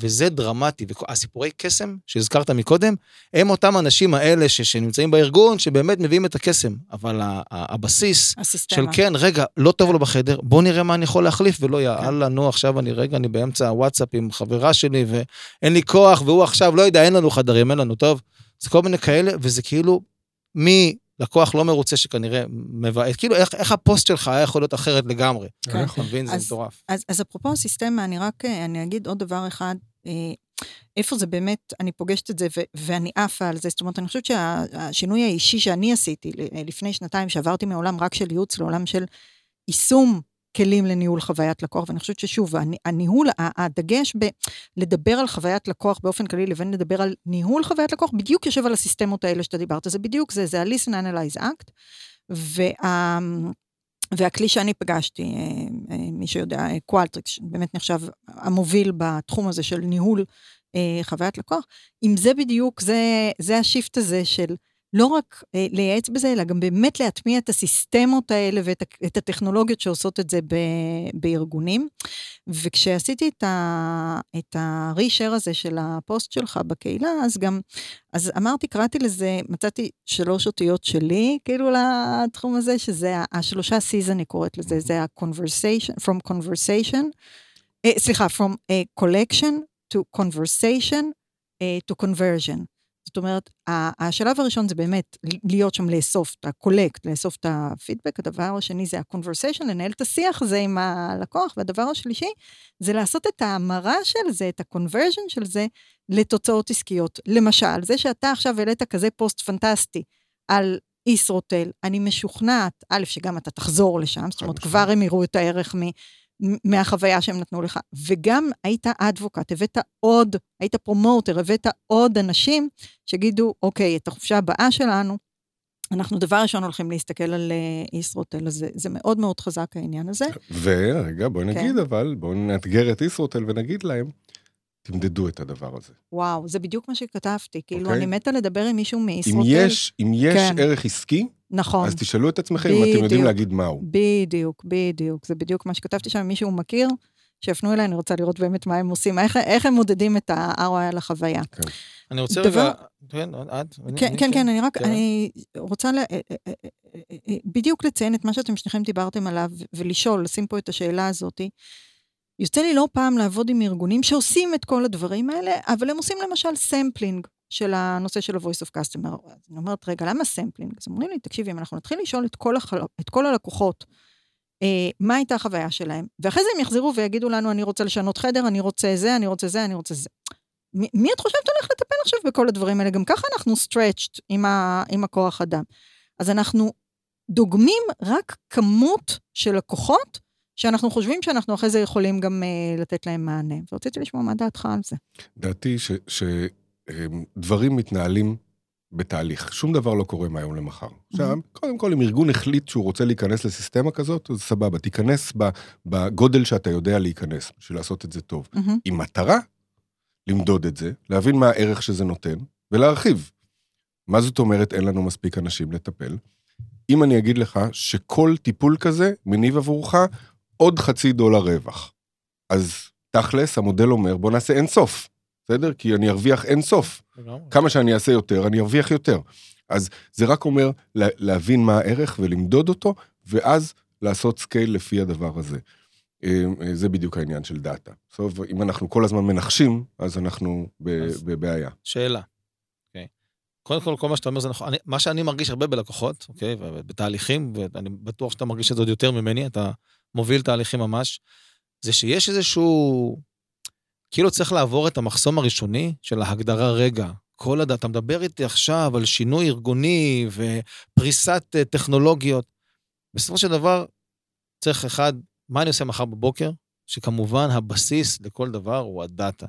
וזה דרמטי. והסיפורי קסם שהזכרת מקודם, הם אותם האנשים האלה ש, שנמצאים בארגון, שבאמת מביאים את הקסם. אבל ה, ה, הבסיס של הסיסטמה. כן, רגע, לא טוב לו בחדר, בוא נראה מה אני יכול להחליף, ולא יאללה, נו, עכשיו אני רגע, אני באמצע הוואטסאפ עם חברה שלי, ואין לי כוח, והוא עכשיו, לא יודע, אין לנו חדרים, אין לנו, טוב. זה כל מיני כאלה, וזה כאילו, מי לקוח לא מרוצה שכנראה מבאס, כאילו, איך, איך הפוסט שלך היה יכול להיות אחרת לגמרי? כן. אתה מבין? זה אז- מטורף. אז, אז אפרופו הסיסטמה, אני רק, אה, אני אגיד עוד דבר אחד, אה, איפה זה באמת, אני פוגשת את זה ו- ואני עפה על זה, זאת אומרת, אני חושבת שהשינוי האישי שאני עשיתי ל- לפני שנתיים, שעברתי מעולם רק של ייעוץ לעולם של יישום כלים לניהול חוויית לקוח, ואני חושבת ששוב, הני- הניהול, הדגש בלדבר על חוויית לקוח באופן כללי, לבין לדבר על ניהול חוויית לקוח, בדיוק יושב על הסיסטמות האלה שאתה דיברת, זה בדיוק זה, זה ה-Listen Analyze Act, וה... והכלי שאני פגשתי, אה, אה, מי שיודע, Qualtrics, באמת נחשב המוביל בתחום הזה של ניהול אה, חוויית לקוח, אם זה בדיוק, זה, זה ה shift הזה של לא רק אה, לייעץ בזה, אלא גם באמת להטמיע את הסיסטמות האלה ואת את הטכנולוגיות שעושות את זה ב, בארגונים. וכשעשיתי את, את ה-reshare הזה של הפוסט שלך בקהילה, אז גם, אז אמרתי, קראתי לזה, מצאתי שלוש אותיות שלי, כאילו לתחום הזה, שזה השלושה C's אני קוראת לזה, זה ה-conversation, from conversation, אה, סליחה, from a collection to conversation, uh, to conversion. זאת אומרת, השלב הראשון זה באמת להיות שם לאסוף את ה-collect, לאסוף את הפידבק, הדבר השני זה ה-conversation, לנהל את השיח הזה עם הלקוח, והדבר השלישי זה לעשות את ההמרה של זה, את ה-conversion של זה, לתוצאות עסקיות. למשל, זה שאתה עכשיו העלית כזה פוסט פנטסטי על ישרוטל, אני משוכנעת, א', שגם אתה תחזור לשם, זאת אומרת, כבר הם יראו את הערך מ... מהחוויה שהם נתנו לך, וגם היית advocate, הבאת עוד, היית promoter, הבאת עוד אנשים שיגידו, אוקיי, את החופשה הבאה שלנו, אנחנו דבר ראשון הולכים להסתכל על אה, ישרוטל, אז זה, זה מאוד מאוד חזק העניין הזה. ורגע, בואי נגיד כן. אבל, בואו נאתגר את ישרוטל ונגיד להם, תמדדו את הדבר הזה. וואו, זה בדיוק מה שכתבתי, כאילו, okay. אוקיי? אני מתה לדבר עם מישהו מישרוטל. אם יש, אם יש כן. ערך עסקי, נכון. אז תשאלו את עצמכם אם אתם יודעים להגיד מהו. בדיוק, בדיוק. זה בדיוק מה שכתבתי שם, מישהו מכיר, שיפנו אליי, אני רוצה לראות באמת מה הם עושים, איך, איך הם מודדים את ה-ROI על החוויה. כן. אני רוצה דבר... רגע, כן, את? כן, כן, כן, אני רק, כן. אני רוצה ל... אה, אה, אה, בדיוק לציין את מה שאתם שניכם דיברתם עליו, ולשאול, לשים פה את השאלה הזאתי. יוצא לי לא פעם לעבוד עם ארגונים שעושים את כל הדברים האלה, אבל הם עושים למשל sampling. של הנושא של ה-voice of customer. אז אני אומרת, רגע, למה sampling? אז אומרים לי, תקשיבי, אם אנחנו נתחיל לשאול את כל, החל... את כל הלקוחות, אה, מה הייתה החוויה שלהם, ואחרי זה הם יחזרו ויגידו לנו, אני רוצה לשנות חדר, אני רוצה זה, אני רוצה זה, אני רוצה זה. מי, מי את חושבת הולך לטפל עכשיו בכל הדברים האלה? גם ככה אנחנו stretched עם, ה, עם הכוח אדם. אז אנחנו דוגמים רק כמות של לקוחות, שאנחנו חושבים שאנחנו אחרי זה יכולים גם uh, לתת להם מענה. ורציתי לשמוע מה דעתך על זה. דעתי ש... ש... אמ, דברים מתנהלים בתהליך, שום דבר לא קורה מהיום למחר. עכשיו, קודם כל, אם ארגון החליט שהוא רוצה להיכנס לסיסטמה כזאת, אז סבבה, תיכנס בגודל שאתה יודע להיכנס, בשביל לעשות את זה טוב. עם מטרה, למדוד את זה, להבין מה הערך שזה נותן, ולהרחיב. מה זאת אומרת אין לנו מספיק אנשים לטפל? אם אני אגיד לך שכל טיפול כזה מניב עבורך עוד חצי דולר רווח. אז תכלס, המודל אומר, בוא נעשה אין סוף. בסדר? כי אני ארוויח אין סוף. כמה שאני אעשה יותר, אני ארוויח יותר. אז זה רק אומר להבין מה הערך ולמדוד אותו, ואז לעשות scale לפי הדבר הזה. אה, זה בדיוק העניין של דאטה. בסוף, אם אנחנו כל הזמן מנחשים, אז אנחנו בבעיה. שאלה. Okay. אוקיי. קודם כל, כל מה שאתה אומר זה נכון. אני, מה שאני מרגיש הרבה בלקוחות, אוקיי, okay, בתהליכים, ואני בטוח שאתה מרגיש את זה עוד יותר ממני, אתה מוביל תהליכים ממש, זה שיש איזשהו כאילו צריך לעבור את המחסום הראשוני של ההגדרה רגע. כל הד... אתה מדבר איתי עכשיו על שינוי ארגוני ופריסת אה, טכנולוגיות. בסופו של דבר, צריך אחד, מה אני עושה מחר בבוקר? שכמובן הבסיס לכל דבר הוא הדאטה.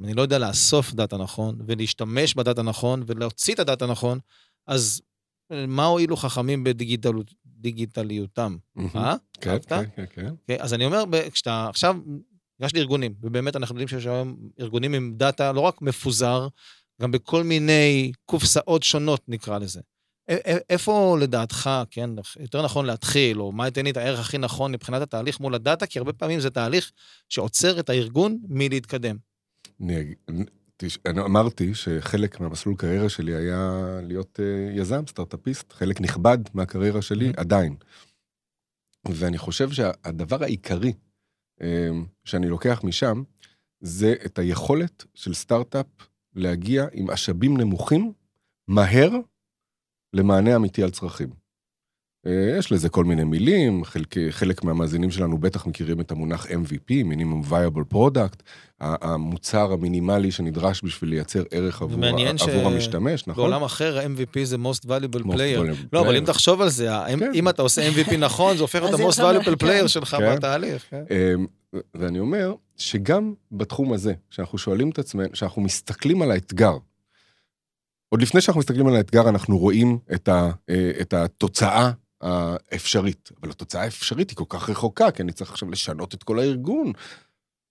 אם אני לא יודע לאסוף דאטה נכון, ולהשתמש בדאטה נכון, ולהוציא את הדאטה נכון, אז אה, מה הועילו חכמים בדיגיטליותם? אה? כן, כן, כן, כן. אוקיי, אז אני אומר, כשאתה עכשיו יש לי ארגונים, ובאמת אנחנו יודעים שיש היום ארגונים עם דאטה לא רק מפוזר, גם בכל מיני קופסאות שונות נקרא לזה. איפה לדעתך, כן, יותר נכון להתחיל, או מה ייתן לי את הערך הכי נכון מבחינת התהליך מול הדאטה, כי הרבה פעמים זה תהליך שעוצר את הארגון מלהתקדם. אני, אני אמרתי שחלק מהמסלול קריירה שלי היה להיות uh, יזם, סטארט-אפיסט, חלק נכבד מהקריירה שלי mm-hmm. עדיין. ואני חושב שהדבר העיקרי אמ, שאני לוקח משם, זה את היכולת של סטארט-אפ להגיע עם משאבים נמוכים, מהר, למענה אמיתי על צרכים. אה, יש לזה כל מיני מילים, חלק, חלק מהמאזינים שלנו בטח מכירים את המונח MVP, Minimum Viable Product, המוצר המינימלי שנדרש בשביל לייצר ערך עבור, עבור המשתמש, נכון? בעולם אחר ה-MVP זה Most Valuable Most Player. Valuable לא, player. אבל אם תחשוב על זה, כן. אם אתה עושה MVP נכון, זה הופך להיות ה-Most Valuable Player כן. שלך כן. בתהליך. כן. אמ, ואני אומר שגם בתחום הזה, כשאנחנו שואלים את עצמנו, כשאנחנו מסתכלים על האתגר, עוד לפני שאנחנו מסתכלים על האתגר, אנחנו רואים את, ה, אה, את התוצאה האפשרית. אבל התוצאה האפשרית היא כל כך רחוקה, כי אני צריך עכשיו לשנות את כל הארגון,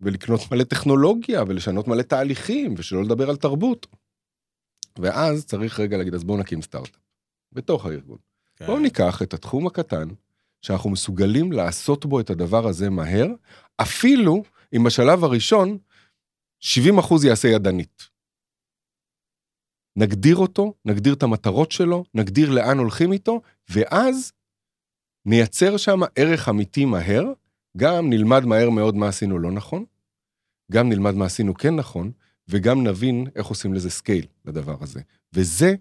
ולקנות מלא טכנולוגיה, ולשנות מלא תהליכים, ושלא לדבר על תרבות. ואז צריך רגע להגיד, אז בואו נקים סטארט-אפ, בתוך הארגון. כן. בואו ניקח את התחום הקטן, שאנחנו מסוגלים לעשות בו את הדבר הזה מהר, אפילו אם בשלב הראשון 70 אחוז יעשה ידנית. נגדיר אותו, נגדיר את המטרות שלו, נגדיר לאן הולכים איתו, ואז נייצר שם ערך אמיתי מהר, גם נלמד מהר מאוד מה עשינו לא נכון, גם נלמד מה עשינו כן נכון, וגם נבין איך עושים לזה scale, לדבר הזה. וזה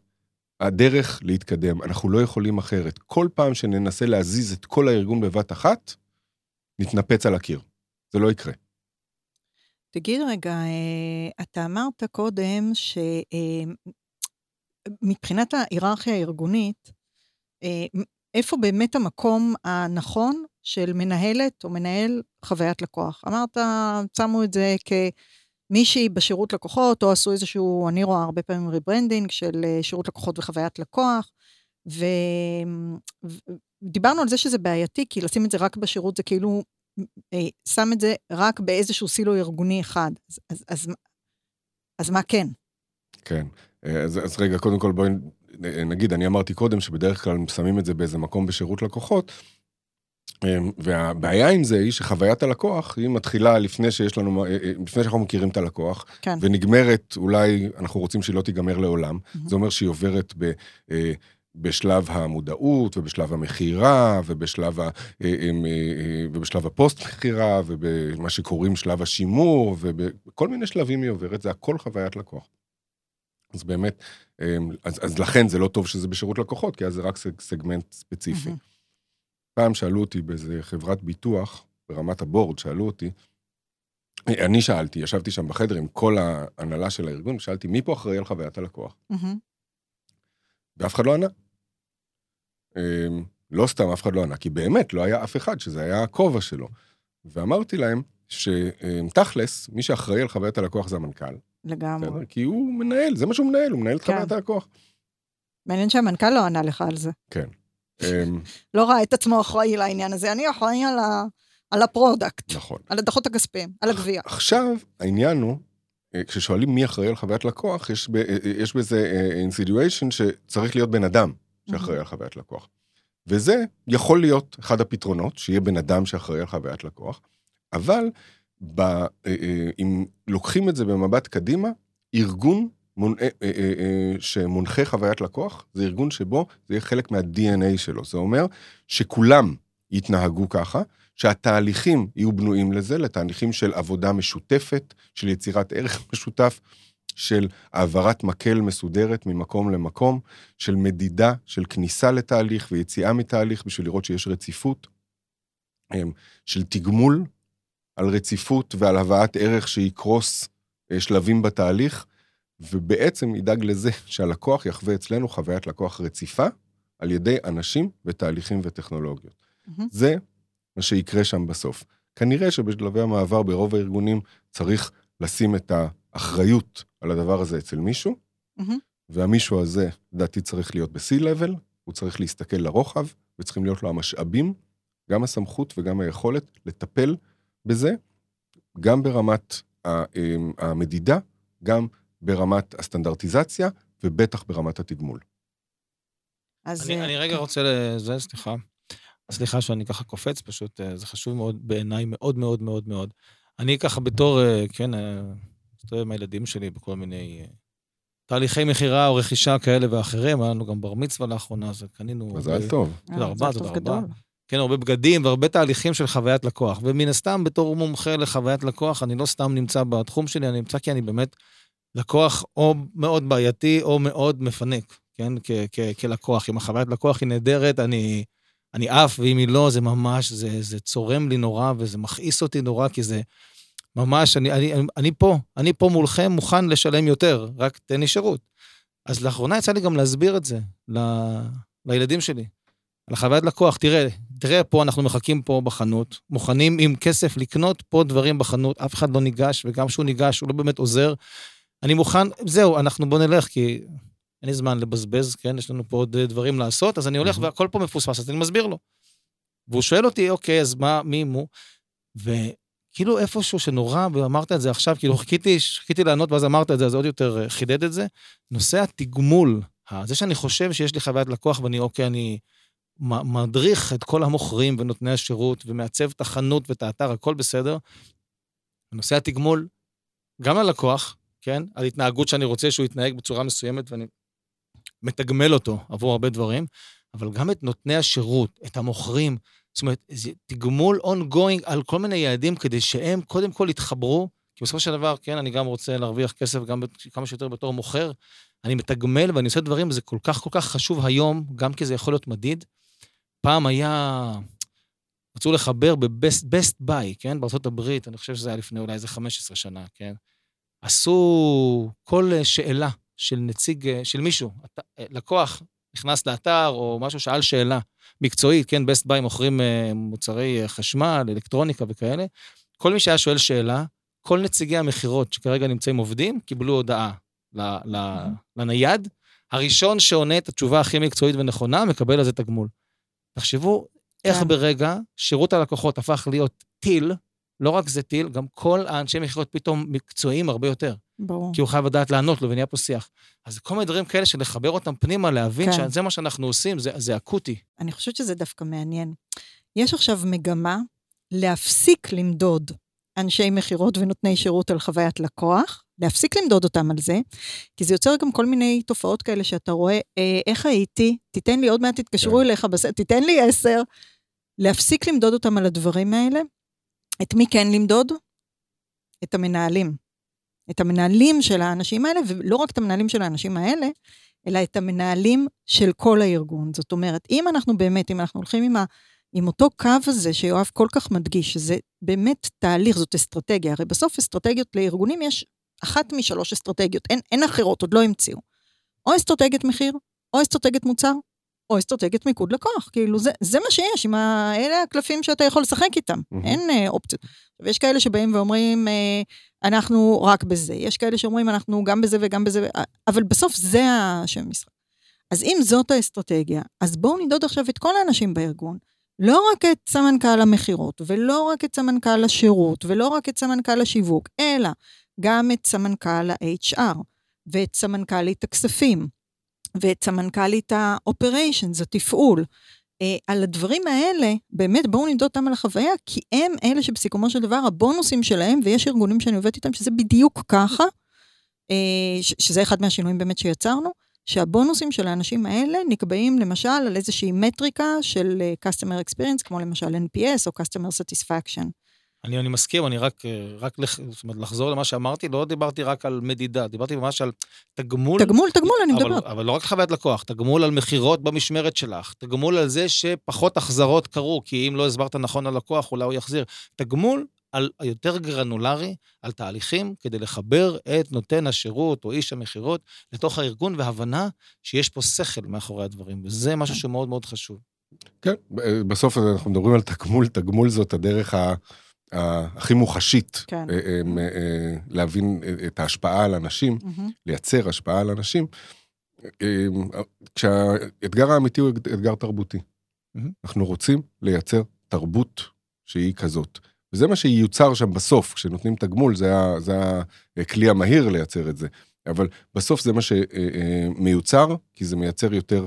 הדרך להתקדם, אנחנו לא יכולים אחרת. כל פעם שננסה להזיז את כל הארגון בבת אחת, נתנפץ על הקיר. זה לא יקרה. תגיד רגע, אה, אתה אמרת קודם שמבחינת ההיררכיה הארגונית, אה, איפה באמת המקום הנכון של מנהלת או מנהל חוויית לקוח? אמרת, שמו את זה כמישהי בשירות לקוחות, או עשו איזשהו, אני רואה הרבה פעמים rebranding של אה, שירות לקוחות וחוויית לקוח, ודיברנו על זה שזה בעייתי, כי לשים את זה רק בשירות זה כאילו אה, שם את זה רק באיזשהו סילו ארגוני אחד. אז, אז, אז, אז מה כן? כן. אה, אז, אז רגע, קודם כל בואי נגיד, אני אמרתי קודם שבדרך כלל שמים את זה באיזה מקום בשירות לקוחות, אה, והבעיה עם זה היא שחוויית הלקוח היא מתחילה לפני שיש לנו, לפני שאנחנו מכירים את הלקוח, כן. ונגמרת, אולי אנחנו רוצים שהיא לא תיגמר לעולם, mm-hmm. זה אומר שהיא עוברת ב... בשלב המודעות ובשלב המכירה ובשלב, ה, אה, אה, אה, ובשלב הפוסט-מכירה ובמה שקוראים שלב השימור ובכל מיני שלבים היא עוברת, זה הכל חוויית לקוח. אז באמת, אז, אז לכן זה לא טוב שזה בשירות לקוחות, כי אז זה רק סגמנט ספציפי. Mm-hmm. פעם שאלו אותי באיזה חברת ביטוח, ברמת הבורד, שאלו אותי, אני שאלתי, ישבתי שם בחדר עם כל ההנהלה של הארגון, ושאלתי, מי פה אחראי על חוויית הלקוח? Mm-hmm. ואף אחד לא ענה. אמ, לא סתם אף אחד לא ענה, כי באמת לא היה אף אחד שזה היה הכובע שלו. ואמרתי להם שתכלס, מי שאחראי על חוויית הלקוח זה המנכ"ל. לגמרי. כי הוא מנהל, זה מה שהוא מנהל, הוא מנהל את כן. חוויית הלקוח. מעניין שהמנכ"ל לא ענה לך על זה. כן. אמ, לא ראה את עצמו אחראי לעניין הזה, אני אחראי על, ה... על ה product. נכון. על הדוחות הכספיים, על הגבייה. עכשיו, העניין הוא, אה, כששואלים מי אחראי על חוויית לקוח, יש, ב, אה, יש בזה אינסידואשן שצריך להיות בן אדם. שאחראי על חוויית לקוח. וזה יכול להיות אחד הפתרונות, שיהיה בן אדם שאחראי על חוויית לקוח, אבל ב, אה, אה, אם לוקחים את זה במבט קדימה, ארגון מונ... אה, שמונחה חוויית לקוח, זה ארגון שבו זה יהיה חלק מה-DNA שלו. זה אומר שכולם יתנהגו ככה, שהתהליכים יהיו בנויים לזה, לתהליכים של עבודה משותפת, של יצירת ערך משותף, של העברת מקל מסודרת ממקום למקום, של מדידה, של כניסה לתהליך ויציאה מתהליך בשביל לראות שיש רציפות, אמ, של תגמול על רציפות ועל הבאת ערך שיקרוס אה, שלבים בתהליך, ובעצם ידאג לזה שהלקוח יחווה אצלנו חוויית לקוח רציפה על ידי אנשים ותהליכים וטכנולוגיות. Mm-hmm. זה מה שיקרה שם בסוף. כנראה שבשלבי המעבר ברוב הארגונים צריך לשים את האחריות על הדבר הזה אצל מישהו, mm-hmm. והמישהו הזה, לדעתי, צריך להיות ב-C-Level, הוא צריך להסתכל לרוחב, וצריכים להיות לו המשאבים, גם הסמכות וגם היכולת לטפל בזה, גם ברמת אמ, המדידה, גם ברמת הסטנדרטיזציה, ובטח ברמת התגמול. אז... אני, אה, אני רגע כן. רוצה לזה, סליחה. סליחה שאני ככה קופץ, פשוט אה, זה חשוב מאוד בעיניי, מאוד מאוד מאוד מאוד. אני ככה בתור, אה, כן, מסתובב עם הילדים שלי בכל מיני תהליכי מכירה או רכישה כאלה ואחרים. היה לנו גם בר מצווה לאחרונה, אז קנינו... מזל טוב. תודה רבה, תודה רבה. כן, הרבה בגדים והרבה תהליכים של חוויית לקוח. ומן הסתם, בתור מומחה לחוויית לקוח, אני לא סתם נמצא בתחום שלי, אני נמצא כי אני באמת לקוח או מאוד בעייתי או מאוד מפנק, כן, כלקוח. אם החוויית לקוח היא נהדרת, אני, אני עף, ואם היא לא, זה ממש, זה, זה צורם לי נורא וזה מכעיס אותי נורא, כי זה ממש, אני, אני, אני פה, אני פה מולכם מוכן לשלם יותר, רק תן לי שירות. אז לאחרונה יצא לי גם להסביר את זה ל, לילדים שלי, על חוויית לקוח. תראה, תראה פה, אנחנו מחכים פה בחנות, מוכנים עם כסף לקנות פה דברים בחנות, אף אחד לא ניגש, וגם כשהוא ניגש, הוא לא באמת עוזר. אני מוכן, זהו, אנחנו בוא נלך, כי אין לי זמן לבזבז, כן? יש לנו פה עוד דברים לעשות, אז אני הולך והכל פה מפוספס, אז אני מסביר לו. והוא שואל אותי, אוקיי, אז מה, מי מו? כאילו איפשהו שנורא, ואמרת את זה עכשיו, כאילו חיכיתי, חיכיתי לענות ואז אמרת את זה, אז עוד יותר אה, חידד את זה. נושא התגמול, זה שאני חושב שיש לי חוויית לקוח ואני, אוקיי, אני מדריך את כל המוכרים ונותני השירות ומעצב את החנות ואת האתר, הכל בסדר. נושא התגמול, גם ללקוח, כן? על התנהגות שאני רוצה שהוא יתנהג בצורה מסוימת ואני מתגמל אותו עבור הרבה דברים, אבל גם את נותני השירות, את המוכרים, זאת אומרת, זה תגמול ongoing על כל מיני יעדים כדי שהם קודם כל יתחברו, כי בסופו של דבר, כן, אני גם רוצה להרוויח כסף גם כמה שיותר בתור מוכר. אני מתגמל ואני עושה דברים, וזה כל כך כל כך חשוב היום, גם כי זה יכול להיות מדיד. פעם היה, רצו לחבר ב-best buy, כן, הברית, אני חושב שזה היה לפני אולי איזה 15 שנה, כן. עשו כל שאלה של נציג, של מישהו, לקוח נכנס לאתר או משהו, שאל שאלה מקצועית, כן, best buy מוכרים אה, מוצרי חשמל, אלקטרוניקה וכאלה. כל מי שהיה שואל שאלה, כל נציגי המכירות שכרגע נמצאים עובדים, קיבלו הודעה לנייד. הראשון שעונה את התשובה הכי מקצועית ונכונה, מקבל על זה תגמול. תחשבו איך כן. ברגע שירות הלקוחות הפך להיות טיל, לא רק זה טיל, גם כל האנשי מכירות פתאום מקצועיים הרבה יותר. ברור. כי הוא חייב לדעת לענות לו, ונהיה פה שיח. אז כל מיני דברים כאלה של לחבר אותם פנימה, להבין כן. שזה מה שאנחנו עושים, זה, זה אקוטי. אני חושבת שזה דווקא מעניין. יש עכשיו מגמה להפסיק למדוד אנשי מכירות ונותני שירות על חוויית לקוח, להפסיק למדוד אותם על זה, כי זה יוצר גם כל מיני תופעות כאלה שאתה רואה, אה, איך הייתי, תיתן לי עוד מעט, תתקשרו כן. אליך, בס... תיתן לי עשר, להפסיק למדוד אותם על הדברים האלה. את מי כן למדוד? את המנהלים. את המנהלים של האנשים האלה, ולא רק את המנהלים של האנשים האלה, אלא את המנהלים של כל הארגון. זאת אומרת, אם אנחנו באמת, אם אנחנו הולכים עם ה... עם אותו קו הזה שיואב כל כך מדגיש, שזה באמת תהליך, זאת אסטרטגיה. הרי בסוף אסטרטגיות לארגונים יש אחת משלוש אסטרטגיות, אין, אין אחרות, עוד לא המציאו. או אסטרטגיית מחיר, או אסטרטגיית מוצר, או אסטרטגיית מיקוד לקוח. כאילו, זה, זה מה שיש, עם ה... אלה הקלפים שאתה יכול לשחק איתם, mm-hmm. אין אה, אופציות. ויש כאלה שבאים ואומרים, אה, אנחנו רק בזה. יש כאלה שאומרים, אנחנו גם בזה וגם בזה, אבל בסוף זה השם משחק. אז אם זאת האסטרטגיה, אז בואו נמדוד עכשיו את כל האנשים בארגון. לא רק את סמנכ"ל המכירות, ולא רק את סמנכ"ל השירות, ולא רק את סמנכ"ל השיווק, אלא גם את סמנכ"ל ה-HR, ואת סמנכ"לית הכספים, ואת סמנכ"לית ה-operations, התפעול. אה, על הדברים האלה, באמת בואו נמדוד אותם על החוויה, כי הם אלה שבסיכומו של דבר הבונוסים שלהם, ויש ארגונים שאני עובדת איתם שזה בדיוק ככה, אה, שזה אחד מהשינויים באמת שיצרנו, שהבונוסים של האנשים האלה נקבעים למשל על איזושהי מטריקה של אה, Customer Experience, כמו למשל NPS או Customer Satisfaction. אני, אני מסכים, אני רק, אה, רק לח, זאת אומרת, לחזור למה שאמרתי, לא דיברתי רק על מדידה, דיברתי ממש על תגמול. תגמול, תגמול, אני אבל, מדברת. אבל לא רק חוויית לקוח, תגמול על מכירות במשמרת שלך, תגמול על זה שפחות החזרות קרו, כי אם לא הסברת נכון ללקוח, אולי הוא יחזיר. תגמול על היותר גרנולרי, על תהליכים, כדי לחבר את נותן השירות או איש המכירות לתוך הארגון, והבנה שיש פה שכל מאחורי הדברים, וזה משהו שמאוד מאוד חשוב. כן, בסוף אנחנו מדברים על תגמול, תגמול זאת הדרך ה... הכי מוחשית, כן. אה, אה, אה, להבין את ההשפעה על אנשים, mm-hmm. לייצר השפעה על אנשים, כשהאתגר האמיתי הוא אתגר תרבותי. Mm-hmm. אנחנו רוצים לייצר תרבות שהיא כזאת. וזה מה שיוצר שם בסוף, כשנותנים תגמול, זה, זה הכלי המהיר לייצר את זה. אבל בסוף זה מה שמיוצר, כי זה מייצר יותר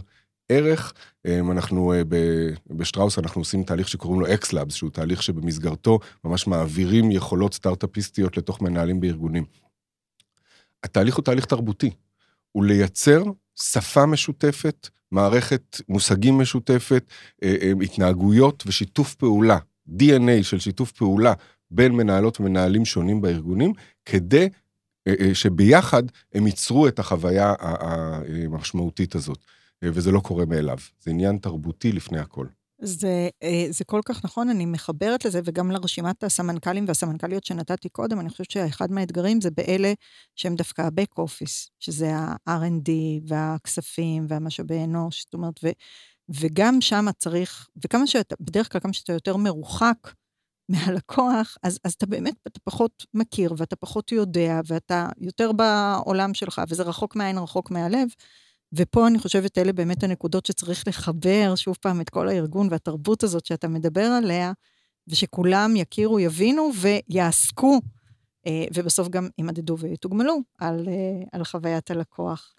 ערך. אנחנו בשטראוס, אנחנו עושים תהליך שקוראים לו X-Labs, שהוא תהליך שבמסגרתו ממש מעבירים יכולות סטארט-אפיסטיות לתוך מנהלים בארגונים. התהליך הוא תהליך תרבותי. הוא לייצר שפה משותפת, מערכת מושגים משותפת, התנהגויות ושיתוף פעולה DNA של שיתוף פעולה בין מנהלות ומנהלים שונים בארגונים, כדי אה, אה, שביחד הם ייצרו את החוויה המשמעותית הזאת. אה, וזה לא קורה מאליו, זה עניין תרבותי לפני הכל. זה, זה כל כך נכון, אני מחברת לזה, וגם לרשימת הסמנכ"לים והסמנכ"ליות שנתתי קודם, אני חושבת שאחד מהאתגרים זה באלה שהם דווקא ה-back office, שזה ה-R&D והכספים והמשאבי אנוש, זאת אומרת, ו, וגם שם צריך, וכמה שאתה, בדרך כלל כמה שאתה יותר מרוחק מהלקוח, אז, אז אתה באמת, אתה פחות מכיר, ואתה פחות יודע, ואתה יותר בעולם שלך, וזה רחוק מהעין, רחוק מהלב. ופה אני חושבת, אלה באמת הנקודות שצריך לחבר, שוב פעם, את כל הארגון והתרבות הזאת שאתה מדבר עליה, ושכולם יכירו, יבינו ויעסקו, אה, ובסוף גם יימדדו ויתוגמלו על, אה, על חוויית הלקוח.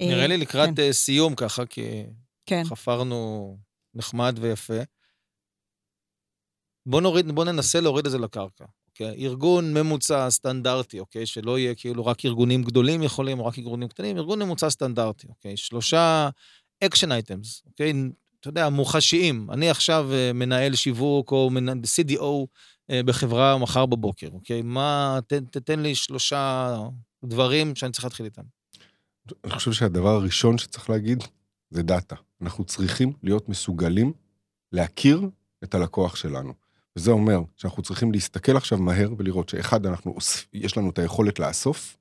נראה לי לקראת כן. סיום ככה, כי כן. חפרנו נחמד ויפה. בוא נוריד, בוא ננסה להוריד את זה לקרקע. אוקיי? ארגון ממוצע סטנדרטי, אוקיי? שלא יהיה כאילו רק ארגונים גדולים יכולים, או רק ארגונים קטנים, ארגון ממוצע סטנדרטי, אוקיי? שלושה action items, אוקיי? אתה יודע, מוחשיים. אני עכשיו אה, מנהל שיווק או מנהל CDO אה, בחברה מחר בבוקר, אוקיי? מה, תן, תתן לי שלושה דברים שאני צריך להתחיל איתם. אני חושב שהדבר הראשון שצריך להגיד זה דאטה. אנחנו צריכים להיות מסוגלים להכיר את הלקוח שלנו. וזה אומר שאנחנו צריכים להסתכל עכשיו מהר ולראות שאחד, אנחנו, יש לנו את היכולת לאסוף,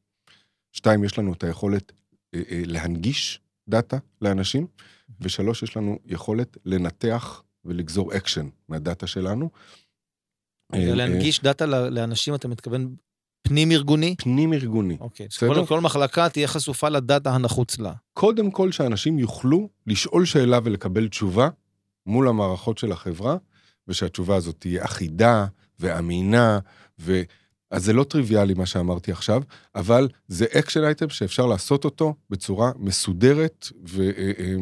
שתיים, יש לנו את היכולת אה, אה, להנגיש דאטה לאנשים, ושלוש, יש לנו יכולת לנתח ולגזור אקשן מהדאטה שלנו. אה, להנגיש דאטה לאנשים, אתה מתכוון פנים ארגוני? פנים ארגוני. אוקיי, בסדר? כל מחלקה תהיה חשופה לדאטה הנחוץ לה. קודם כל שאנשים יוכלו לשאול שאלה ולקבל תשובה מול המערכות של החברה, ושהתשובה הזאת תהיה אחידה ואמינה, ו... אז זה לא טריוויאלי מה שאמרתי עכשיו, אבל זה action item שאפשר לעשות אותו בצורה מסודרת, ו... אה, אה,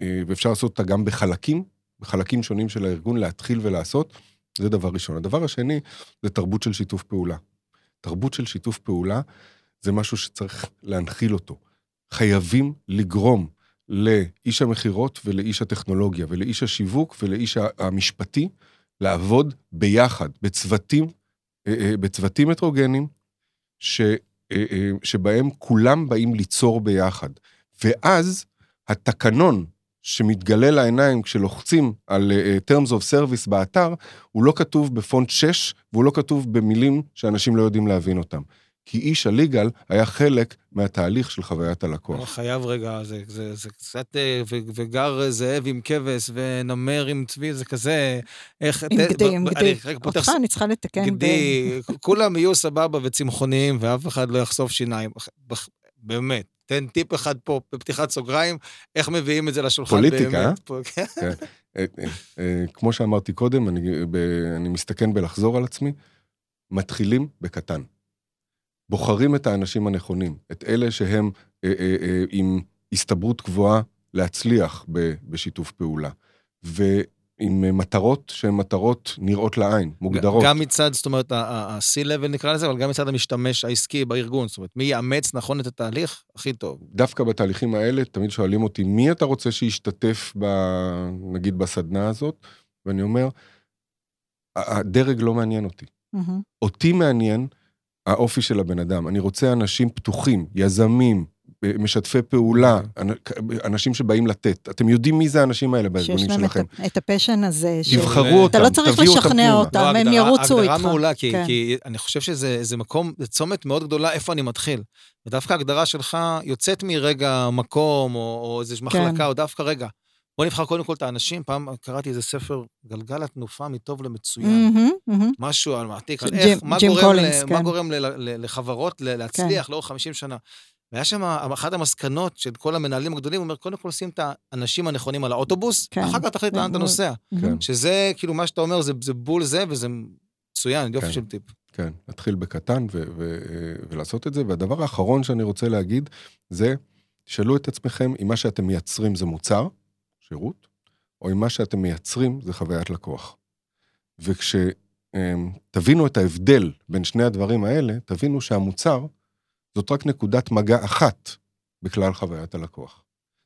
אה, ואפשר לעשות אותה גם בחלקים, בחלקים שונים של הארגון, להתחיל ולעשות. זה דבר ראשון. הדבר השני זה תרבות של שיתוף פעולה. תרבות של שיתוף פעולה זה משהו שצריך להנחיל אותו. חייבים לגרום לאיש המכירות ולאיש הטכנולוגיה ולאיש השיווק ולאיש המשפטי לעבוד ביחד, בצוותים, אה, אה, בצוותים הטרוגנים, ש, אה, שבהם כולם באים ליצור ביחד. ואז התקנון שמתגלה לעיניים כשלוחצים על terms of service באתר, הוא לא כתוב בפונט 6, והוא לא כתוב במילים שאנשים לא יודעים להבין אותם. כי איש הליגל היה חלק מהתהליך של חוויית הלקוח. אני חייב רגע, זה, זה, זה קצת, אה, ו, וגר זאב עם כבש ונמר עם צבי, זה כזה, איך... עם גדי, עם גדי. אותך אני צריכה לתקן. גדי, כולם יהיו סבבה וצמחוניים, ואף אחד לא יחשוף שיניים. באמת. תן טיפ אחד פה בפתיחת סוגריים, איך מביאים את זה לשולחן פוליטיקה, כן. כן. אה, אה, כמו שאמרתי קודם, אני מסתכן בלחזור על עצמי, מתחילים בקטן. בוחרים את האנשים הנכונים, את אלה שהם אה, אה, אה, עם הסתברות גבוהה להצליח ב, בשיתוף פעולה. ועם מטרות שהן מטרות נראות לעין, מוגדרות. גם מצד, זאת אומרת, ה-C-Level נקרא לזה, אבל גם מצד המשתמש העסקי בארגון. זאת אומרת, מי יאמץ נכון את התהליך, הכי טוב. דווקא בתהליכים האלה, תמיד שואלים אותי, מי אתה רוצה שישתתף, ב, נגיד, בסדנה הזאת? ואני אומר, הדרג לא מעניין אותי. Mm-hmm. אותי מעניין האופי של הבן אדם. אני רוצה אנשים פתוחים, יזמים, משתפי פעולה, אנשים שבאים לתת. אתם יודעים מי זה האנשים האלה בארגונים שלכם. שיש להם את הפשן הזה. תבחרו אותם, תביאו אותם אתה לא צריך לשכנע אותם, הם ירוצו איתך. הגדרה מעולה, כן. כי אני חושב שזה מקום, זה צומת מאוד גדולה איפה אני מתחיל. ודווקא ההגדרה שלך יוצאת מרגע מקום, או איזו כן. מחלקה, או דווקא רגע. בוא נבחר קודם כל את האנשים. פעם קראתי איזה ספר, גלגל התנופה מטוב למצוין. Mm-hmm, mm-hmm. משהו על מעתיק, על איך, מה גורם, קולינס, ל, כן. מה גורם ל, ל, לחברות להצליח כן. לאורך 50 שנה. והיה שם אחת המסקנות של כל המנהלים הגדולים, הוא אומר, קודם כל שים את האנשים הנכונים על האוטובוס, כן. אחר כך תחליט לאן אתה נוסע. כן. שזה, כאילו, מה שאתה אומר, זה, זה בול זה, וזה מצוין, יופי כן. של טיפ. כן, להתחיל בקטן ו- ו- ולעשות את זה. והדבר האחרון שאני רוצה להגיד, זה, תשאלו את עצמכם אם מה שאתם מייצרים זה מוצר, שירות, או אם מה שאתם מייצרים זה חוויית לקוח. וכשתבינו את ההבדל בין שני הדברים האלה, תבינו שהמוצר זאת רק נקודת מגע אחת בכלל חוויית הלקוח.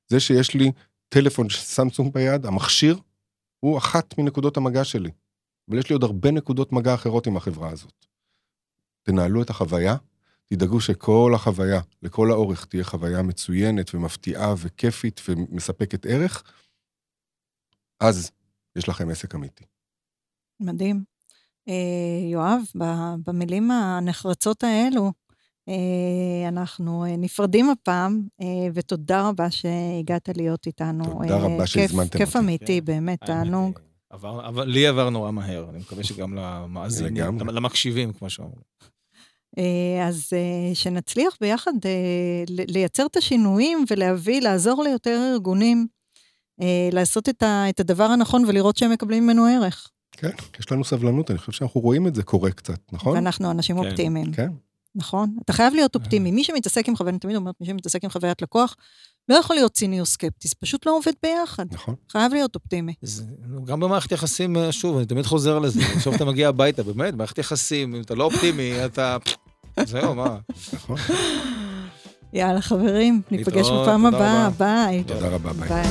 זה שיש לי טלפון של סמסונג ביד, המכשיר הוא אחת מנקודות המגע שלי. אבל יש לי עוד הרבה נקודות מגע אחרות עם החברה הזאת. תנהלו את החוויה, תדאגו שכל החוויה, לכל האורך, תהיה חוויה מצוינת ומפתיעה וכיפית ומספקת ערך, אז יש לכם עסק אמיתי. מדהים. אה, יואב, במילים הנחרצות האלו, אה, אנחנו אה, נפרדים הפעם, ותודה רבה שהגעת להיות איתנו. תודה רבה שהזמנתם אותי. כיף אמיתי, כן. באמת, תענוג. אבל לי עבר נורא מהר, אני מקווה שגם למאזינים, למקשיבים, כמו שאומרים. אז שנצליח ביחד לייצר את השינויים ולהביא, לעזור ליותר ארגונים לעשות את, ה, את הדבר הנכון ולראות שהם מקבלים ממנו ערך. כן, יש לנו סבלנות, אני חושב שאנחנו רואים את זה קורה קצת, נכון? ואנחנו אנשים כן. אופטימיים. כן. נכון? אתה חייב להיות אופטימי. מי שמתעסק עם חוויית, אני תמיד אומרת, מי שמתעסק עם חוויית לקוח, לא יכול להיות ציני או סקפטי, זה פשוט לא עובד ביחד. נכון. חייב להיות אופטימי. זה, גם במערכת יחסים, אה, שוב, אני תמיד חוזר לזה, עכשיו אתה מגיע הביתה, באמת, במערכת יחסים, אם אתה לא אופטימי, אתה... זהו, מה? נכון. יאללה, חברים, ניפגש בפעם הבאה, ביי. תודה רבה, ביי.